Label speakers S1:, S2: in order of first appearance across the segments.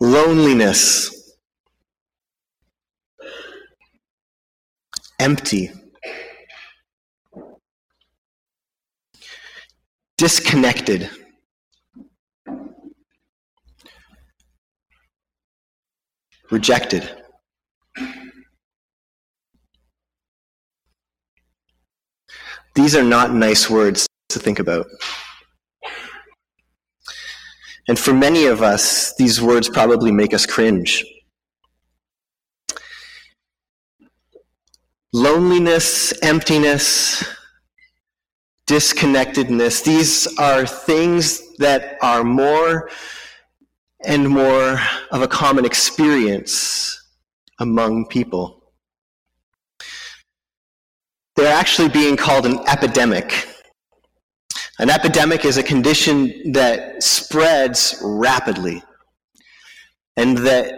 S1: loneliness, empty, disconnected. Rejected. These are not nice words to think about. And for many of us, these words probably make us cringe. Loneliness, emptiness, disconnectedness, these are things that are more and more of a common experience among people. They're actually being called an epidemic. An epidemic is a condition that spreads rapidly and that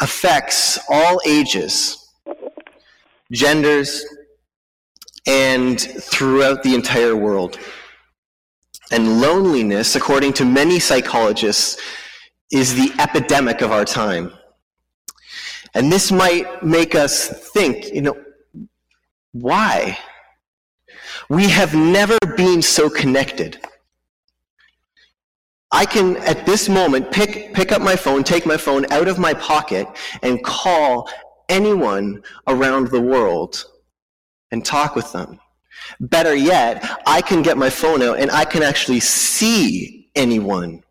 S1: affects all ages, genders, and throughout the entire world. And loneliness, according to many psychologists, is the epidemic of our time. And this might make us think, you know, why? We have never been so connected. I can, at this moment, pick, pick up my phone, take my phone out of my pocket, and call anyone around the world and talk with them. Better yet, I can get my phone out and I can actually see anyone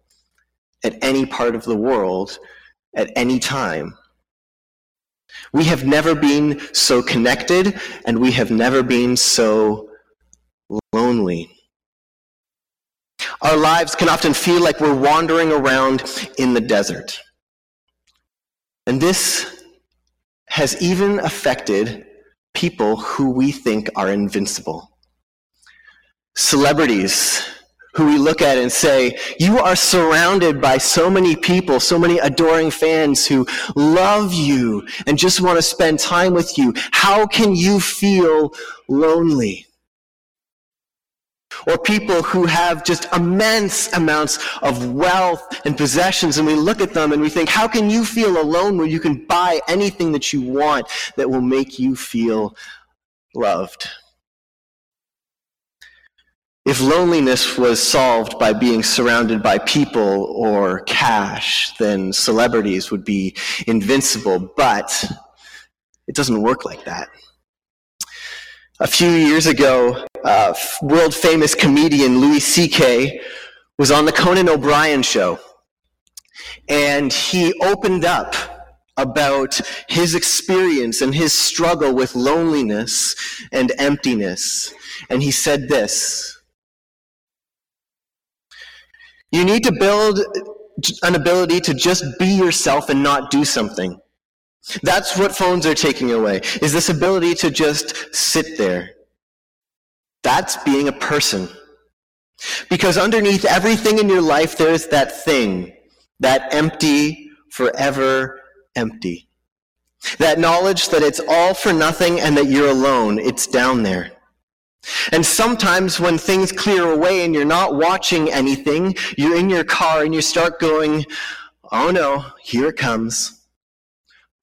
S1: at any part of the world at any time. We have never been so connected and we have never been so lonely. Our lives can often feel like we're wandering around in the desert. And this has even affected people who we think are invincible. Celebrities who we look at and say, You are surrounded by so many people, so many adoring fans who love you and just want to spend time with you. How can you feel lonely? Or people who have just immense amounts of wealth and possessions, and we look at them and we think, how can you feel alone when you can buy anything that you want that will make you feel loved? If loneliness was solved by being surrounded by people or cash, then celebrities would be invincible, but it doesn't work like that. A few years ago, uh, world famous comedian Louis C.K. was on the Conan O'Brien show. And he opened up about his experience and his struggle with loneliness and emptiness. And he said this You need to build an ability to just be yourself and not do something. That's what phones are taking away, is this ability to just sit there. That's being a person. Because underneath everything in your life, there's that thing, that empty, forever empty. That knowledge that it's all for nothing and that you're alone, it's down there. And sometimes when things clear away and you're not watching anything, you're in your car and you start going, oh no, here it comes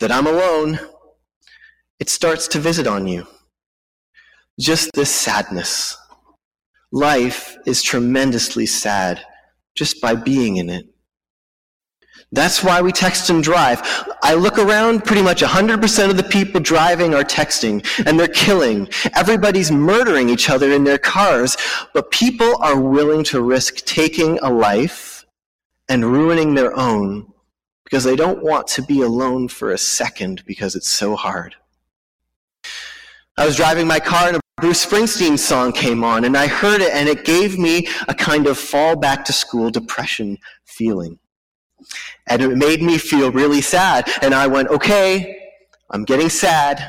S1: that I'm alone, it starts to visit on you. Just this sadness. Life is tremendously sad just by being in it. That's why we text and drive. I look around, pretty much 100% of the people driving are texting, and they're killing. Everybody's murdering each other in their cars, but people are willing to risk taking a life and ruining their own because they don't want to be alone for a second because it's so hard. I was driving my car and a Bruce Springsteen song came on, and I heard it, and it gave me a kind of fall back to school depression feeling. And it made me feel really sad. And I went, okay, I'm getting sad.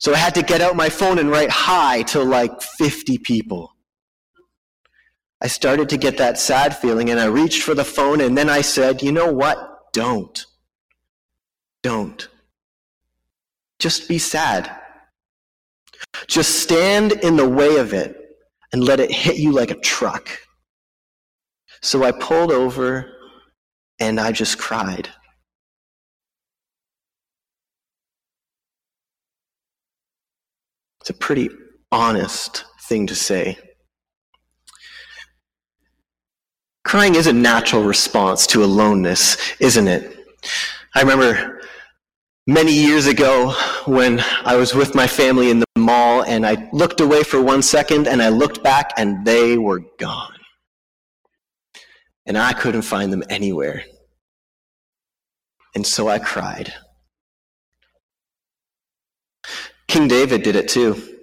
S1: So I had to get out my phone and write hi to like 50 people. I started to get that sad feeling, and I reached for the phone, and then I said, you know what? Don't. Don't. Just be sad. Just stand in the way of it and let it hit you like a truck. So I pulled over and I just cried. It's a pretty honest thing to say. Crying is a natural response to aloneness, isn't it? I remember many years ago when I was with my family in the mall and I looked away for one second and I looked back and they were gone. And I couldn't find them anywhere. And so I cried. King David did it too.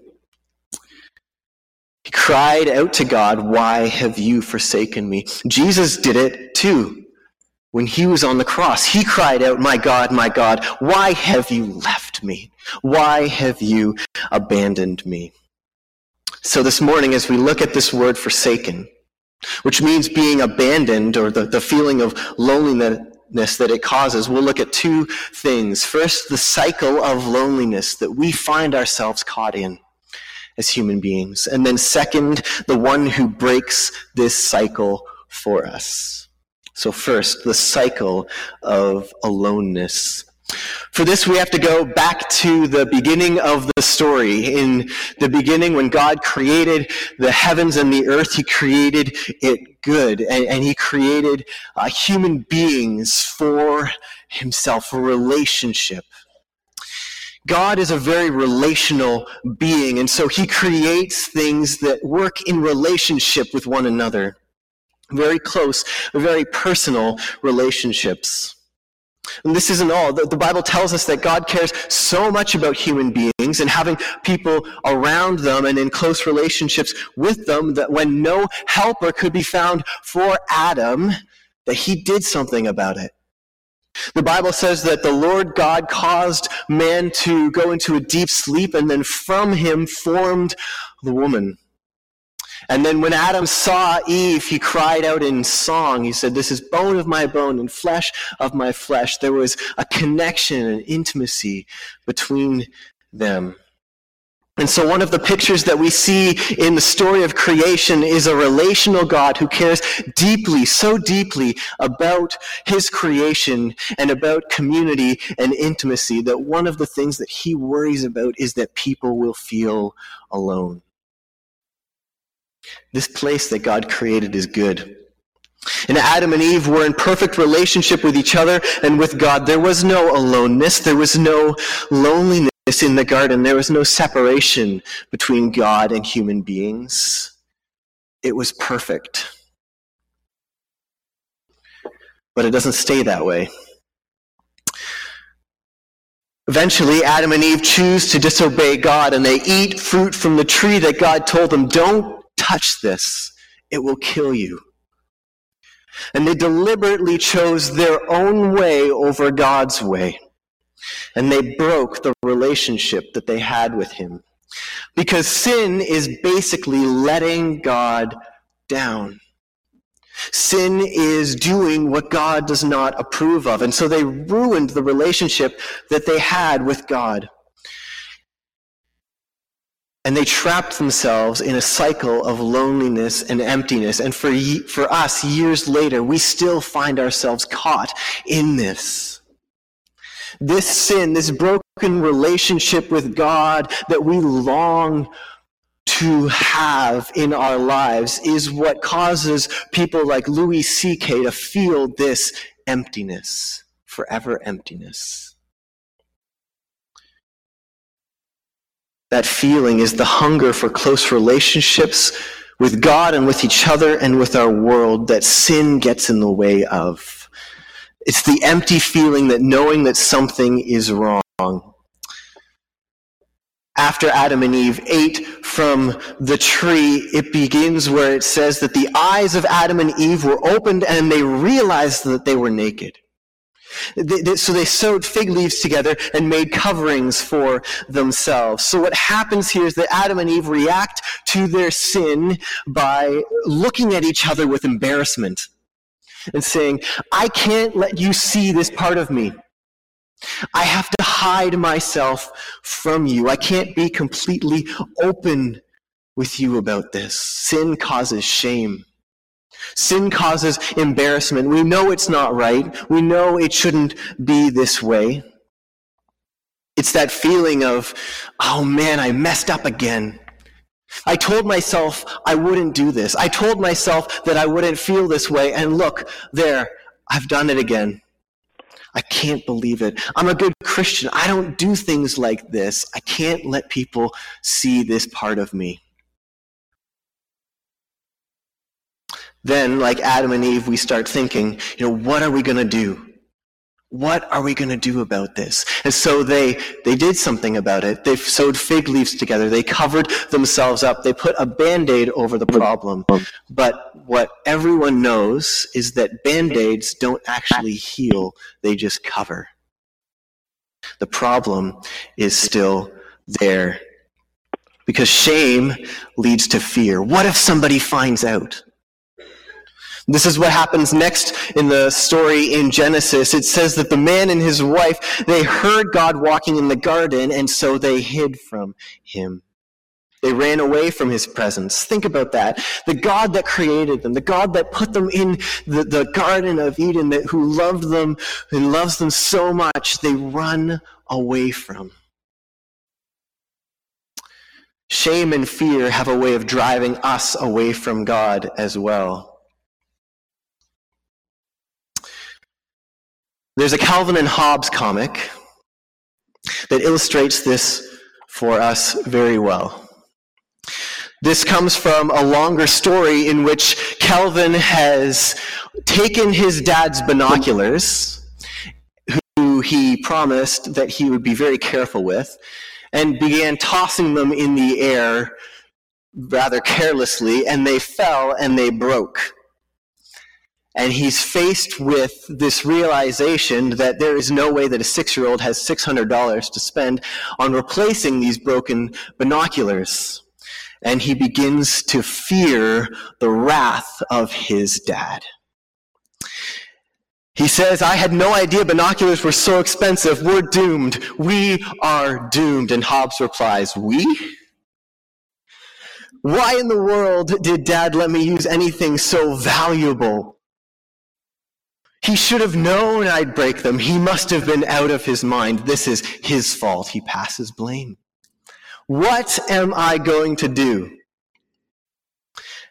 S1: He cried out to God, Why have you forsaken me? Jesus did it too. When he was on the cross, he cried out, My God, my God, why have you left me? Why have you abandoned me? So this morning, as we look at this word forsaken, which means being abandoned or the, the feeling of loneliness that it causes, we'll look at two things. First, the cycle of loneliness that we find ourselves caught in as human beings. And then second, the one who breaks this cycle for us. So first, the cycle of aloneness. For this, we have to go back to the beginning of the story. In the beginning, when God created the heavens and the earth, He created it good. And, and He created uh, human beings for Himself, a relationship. God is a very relational being, and so He creates things that work in relationship with one another. Very close, very personal relationships. And this isn't all. The, the, Bible tells us that God cares so much about human beings and having people around them and in close relationships with them that when no helper could be found for Adam, that he did something about it. The Bible says that the Lord God caused man to go into a deep sleep and then from him formed the woman. And then when Adam saw Eve, he cried out in song. He said, This is bone of my bone and flesh of my flesh. There was a connection and intimacy between them. And so, one of the pictures that we see in the story of creation is a relational God who cares deeply, so deeply about his creation and about community and intimacy that one of the things that he worries about is that people will feel alone. This place that God created is good. And Adam and Eve were in perfect relationship with each other and with God. There was no aloneness. There was no loneliness in the garden. There was no separation between God and human beings. It was perfect. But it doesn't stay that way. Eventually, Adam and Eve choose to disobey God and they eat fruit from the tree that God told them, don't touch this, it will kill you. And they deliberately chose their own way over God's way. And they broke the relationship that they had with Him. Because sin is basically letting God down. Sin is doing what God does not approve of. And so they ruined the relationship that they had with God. And they trapped themselves in a cycle of loneliness and emptiness. And for, for us, years later, we still find ourselves caught in this. This sin, this broken relationship with God that we long to have in our lives is what causes people like Louis C.K. to feel this emptiness, forever emptiness. That feeling is the hunger for close relationships with God and with each other and with our world that sin gets in the way of. It's the empty feeling that knowing that something is wrong. After Adam and Eve ate from the tree, it begins where it says that the eyes of Adam and Eve were opened and they realized that they were naked. So they sewed fig leaves together and made coverings for themselves. So what happens here is that Adam and Eve react to their sin by looking at each other with embarrassment and saying, I can't let you see this part of me. I have to hide myself from you. I can't be completely open with you about this. Sin causes shame. Sin causes embarrassment. We know it's not right. We know it shouldn't be this way. It's that feeling of, oh man, I messed up again. I told myself I wouldn't do this. I told myself that I wouldn't feel this way. And look, there, I've done it again. I can't believe it. I'm a good Christian. I don't do things like this. I can't let people see this part of me. Then, like Adam and Eve, we start thinking, you know, what are we going to do? What are we going to do about this? And so they, they did something about it. They sewed fig leaves together. They covered themselves up. They put a band-aid over the problem. But what everyone knows is that band-aids don't actually heal. They just cover. The problem is still there. Because shame leads to fear. What if somebody finds out? This is what happens next in the story in Genesis. It says that the man and his wife, they heard God walking in the garden, and so they hid from him. They ran away from his presence. Think about that. The God that created them, the God that put them in the, the Garden of Eden, that, who loved them and loves them so much, they run away from. Shame and fear have a way of driving us away from God as well. There's a Calvin and Hobbes comic that illustrates this for us very well. This comes from a longer story in which Calvin has taken his dad's binoculars, who he promised that he would be very careful with, and began tossing them in the air rather carelessly, and they fell and they broke. And he's faced with this realization that there is no way that a six year old has $600 to spend on replacing these broken binoculars. And he begins to fear the wrath of his dad. He says, I had no idea binoculars were so expensive. We're doomed. We are doomed. And Hobbes replies, We? Why in the world did dad let me use anything so valuable? He should have known I'd break them. He must have been out of his mind. This is his fault. He passes blame. What am I going to do?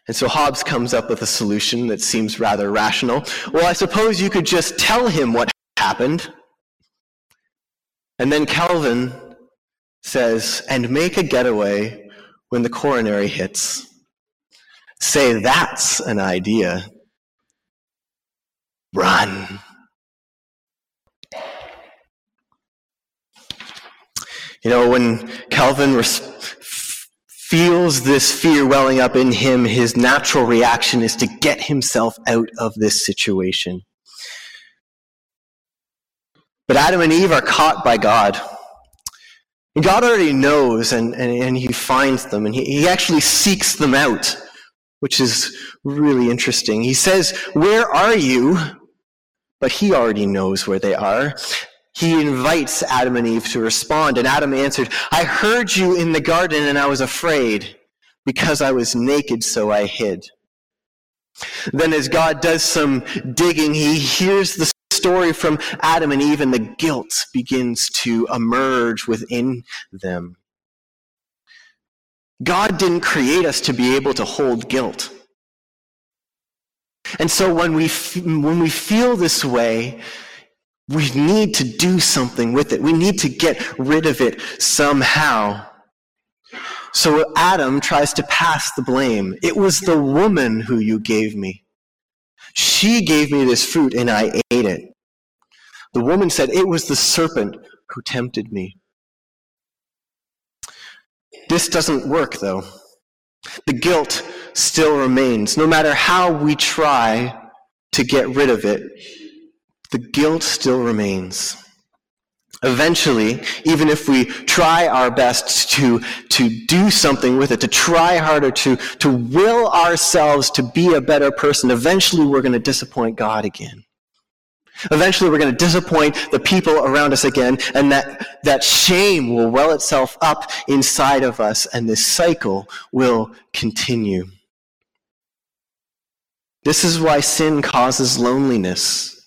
S1: And so Hobbes comes up with a solution that seems rather rational. Well, I suppose you could just tell him what happened. And then Calvin says, and make a getaway when the coronary hits. Say that's an idea. Run. You know, when Calvin res- feels this fear welling up in him, his natural reaction is to get himself out of this situation. But Adam and Eve are caught by God. And God already knows, and, and, and he finds them, and he, he actually seeks them out, which is really interesting. He says, Where are you? But he already knows where they are. He invites Adam and Eve to respond, and Adam answered, I heard you in the garden and I was afraid because I was naked, so I hid. Then, as God does some digging, he hears the story from Adam and Eve, and the guilt begins to emerge within them. God didn't create us to be able to hold guilt. And so when we, when we feel this way, we need to do something with it. We need to get rid of it somehow. So Adam tries to pass the blame. It was the woman who you gave me. She gave me this fruit and I ate it. The woman said, It was the serpent who tempted me. This doesn't work, though. The guilt still remains. No matter how we try to get rid of it, the guilt still remains. Eventually, even if we try our best to, to do something with it, to try harder, to, to will ourselves to be a better person, eventually we're going to disappoint God again. Eventually, we're going to disappoint the people around us again, and that, that shame will well itself up inside of us, and this cycle will continue. This is why sin causes loneliness.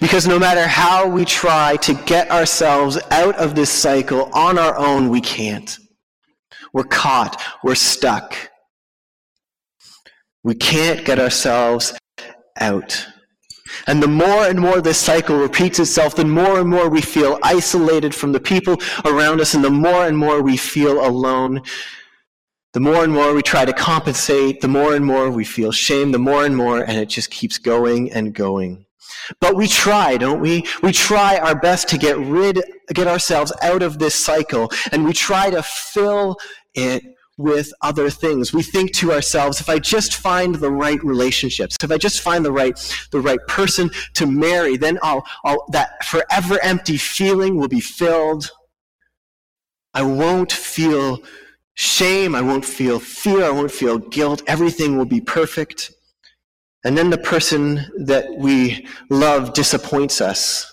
S1: Because no matter how we try to get ourselves out of this cycle on our own, we can't. We're caught. We're stuck. We can't get ourselves out. And the more and more this cycle repeats itself, the more and more we feel isolated from the people around us, and the more and more we feel alone. The more and more we try to compensate, the more and more we feel shame, the more and more, and it just keeps going and going. But we try, don't we? We try our best to get rid, get ourselves out of this cycle, and we try to fill it with other things. We think to ourselves, if I just find the right relationships, if I just find the right, the right person to marry, then I'll, I'll, that forever empty feeling will be filled. I won't feel shame. I won't feel fear. I won't feel guilt. Everything will be perfect. And then the person that we love disappoints us,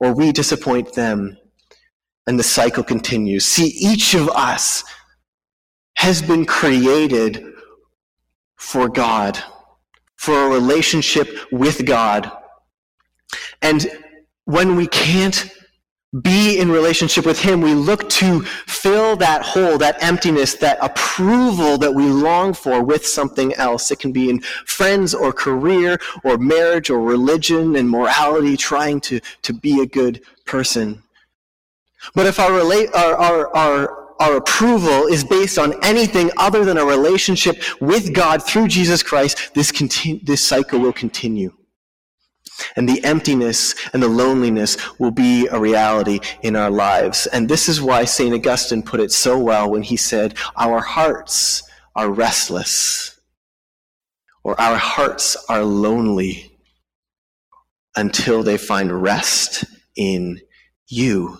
S1: or we disappoint them, and the cycle continues. See, each of us has been created for God, for a relationship with God. And when we can't be in relationship with Him, we look to fill that hole, that emptiness, that approval that we long for with something else. It can be in friends or career or marriage or religion and morality, trying to, to be a good person. But if our, our, our, our, our approval is based on anything other than a relationship with God through Jesus Christ, this, continu- this cycle will continue. And the emptiness and the loneliness will be a reality in our lives. And this is why St. Augustine put it so well when he said, Our hearts are restless, or our hearts are lonely until they find rest in you.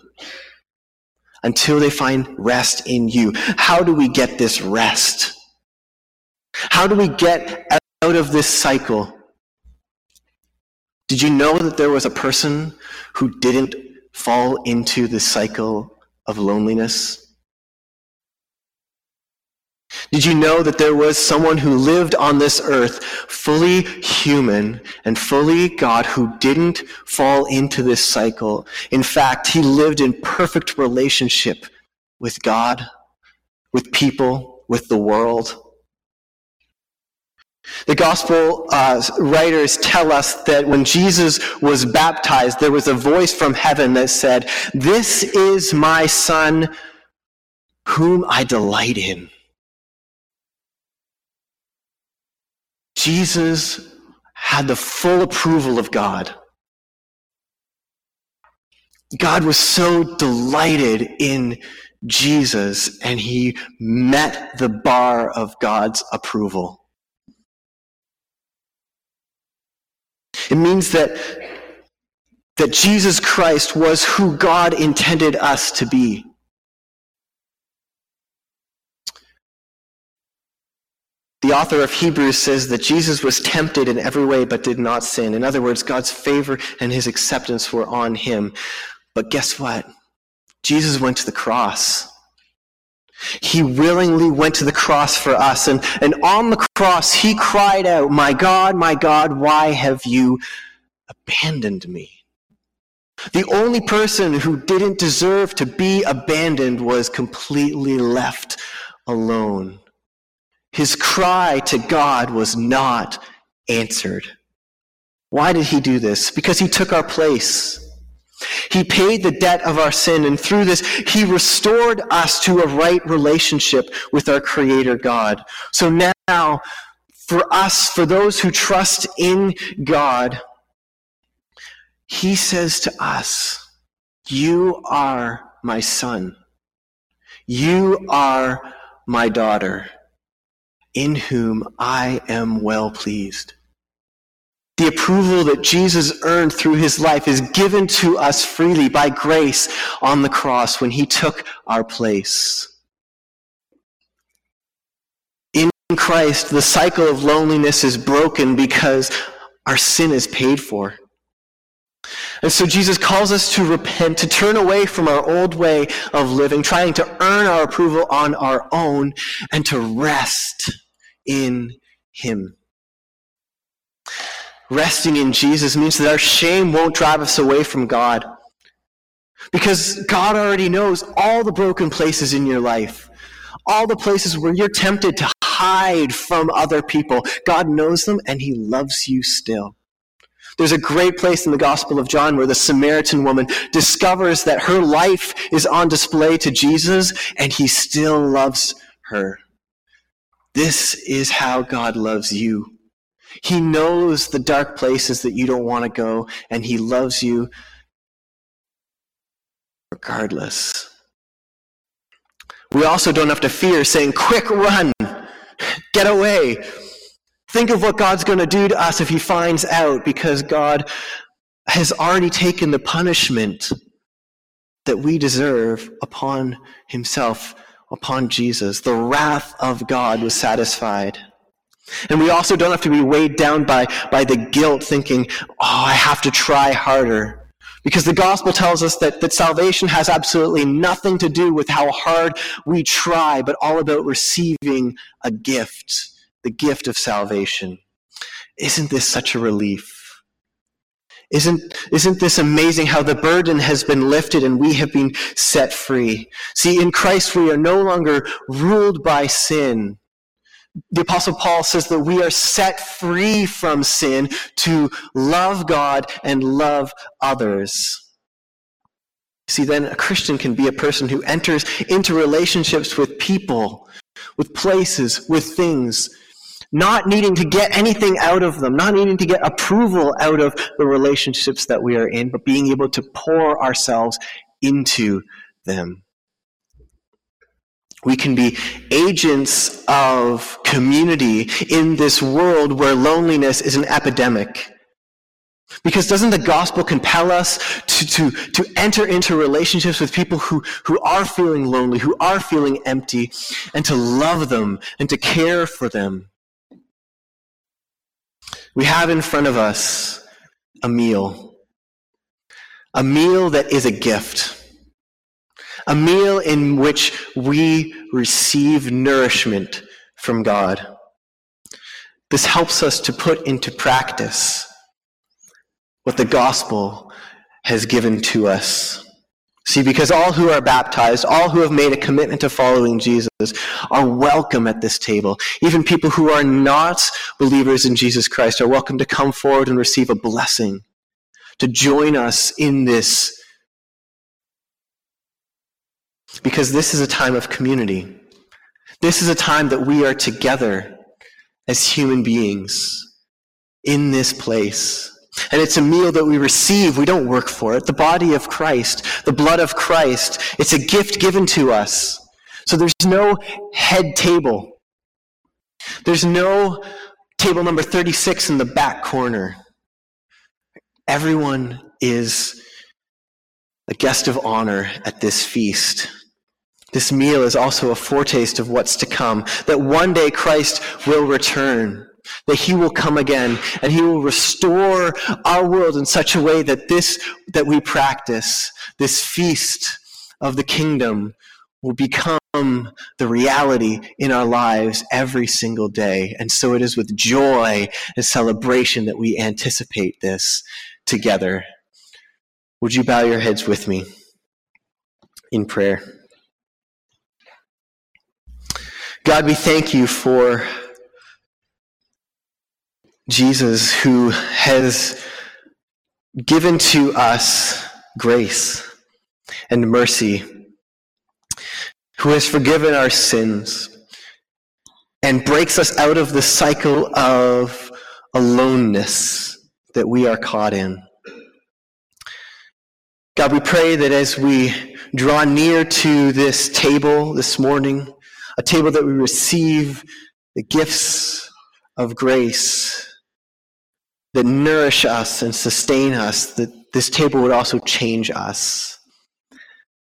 S1: Until they find rest in you. How do we get this rest? How do we get out of this cycle? Did you know that there was a person who didn't fall into the cycle of loneliness? Did you know that there was someone who lived on this earth, fully human and fully God, who didn't fall into this cycle? In fact, he lived in perfect relationship with God, with people, with the world. The gospel uh, writers tell us that when Jesus was baptized, there was a voice from heaven that said, This is my son whom I delight in. Jesus had the full approval of God. God was so delighted in Jesus, and he met the bar of God's approval. It means that, that Jesus Christ was who God intended us to be. The author of Hebrews says that Jesus was tempted in every way but did not sin. In other words, God's favor and his acceptance were on him. But guess what? Jesus went to the cross. He willingly went to the cross for us. And, and on the cross, he cried out, My God, my God, why have you abandoned me? The only person who didn't deserve to be abandoned was completely left alone. His cry to God was not answered. Why did he do this? Because he took our place. He paid the debt of our sin, and through this, He restored us to a right relationship with our Creator God. So now, for us, for those who trust in God, He says to us, You are my son. You are my daughter, in whom I am well pleased. The approval that Jesus earned through his life is given to us freely by grace on the cross when he took our place. In Christ, the cycle of loneliness is broken because our sin is paid for. And so Jesus calls us to repent, to turn away from our old way of living, trying to earn our approval on our own, and to rest in Him. Resting in Jesus means that our shame won't drive us away from God. Because God already knows all the broken places in your life, all the places where you're tempted to hide from other people. God knows them and He loves you still. There's a great place in the Gospel of John where the Samaritan woman discovers that her life is on display to Jesus and He still loves her. This is how God loves you. He knows the dark places that you don't want to go, and He loves you regardless. We also don't have to fear saying, Quick, run, get away. Think of what God's going to do to us if He finds out, because God has already taken the punishment that we deserve upon Himself, upon Jesus. The wrath of God was satisfied. And we also don't have to be weighed down by, by the guilt, thinking, oh, I have to try harder. Because the gospel tells us that, that salvation has absolutely nothing to do with how hard we try, but all about receiving a gift, the gift of salvation. Isn't this such a relief? Isn't, isn't this amazing how the burden has been lifted and we have been set free? See, in Christ we are no longer ruled by sin, the apostle Paul says that we are set free from sin to love God and love others. See, then a Christian can be a person who enters into relationships with people, with places, with things, not needing to get anything out of them, not needing to get approval out of the relationships that we are in, but being able to pour ourselves into them. We can be agents of community in this world where loneliness is an epidemic. Because doesn't the gospel compel us to, to, to enter into relationships with people who, who are feeling lonely, who are feeling empty, and to love them and to care for them? We have in front of us a meal. A meal that is a gift a meal in which we receive nourishment from God. This helps us to put into practice what the gospel has given to us. See, because all who are baptized, all who have made a commitment to following Jesus, are welcome at this table. Even people who are not believers in Jesus Christ are welcome to come forward and receive a blessing, to join us in this because this is a time of community. This is a time that we are together as human beings in this place. And it's a meal that we receive. We don't work for it. The body of Christ, the blood of Christ, it's a gift given to us. So there's no head table. There's no table number 36 in the back corner. Everyone is a guest of honor at this feast. This meal is also a foretaste of what's to come, that one day Christ will return, that he will come again, and he will restore our world in such a way that this, that we practice, this feast of the kingdom, will become the reality in our lives every single day. And so it is with joy and celebration that we anticipate this together. Would you bow your heads with me in prayer? God, we thank you for Jesus who has given to us grace and mercy, who has forgiven our sins and breaks us out of the cycle of aloneness that we are caught in. God, we pray that as we draw near to this table this morning, a table that we receive the gifts of grace that nourish us and sustain us, that this table would also change us.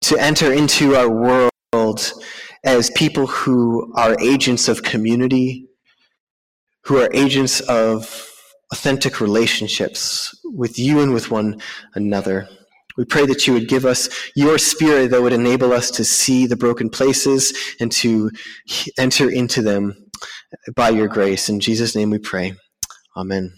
S1: To enter into our world as people who are agents of community, who are agents of authentic relationships with you and with one another. We pray that you would give us your spirit that would enable us to see the broken places and to enter into them by your grace. In Jesus' name we pray. Amen.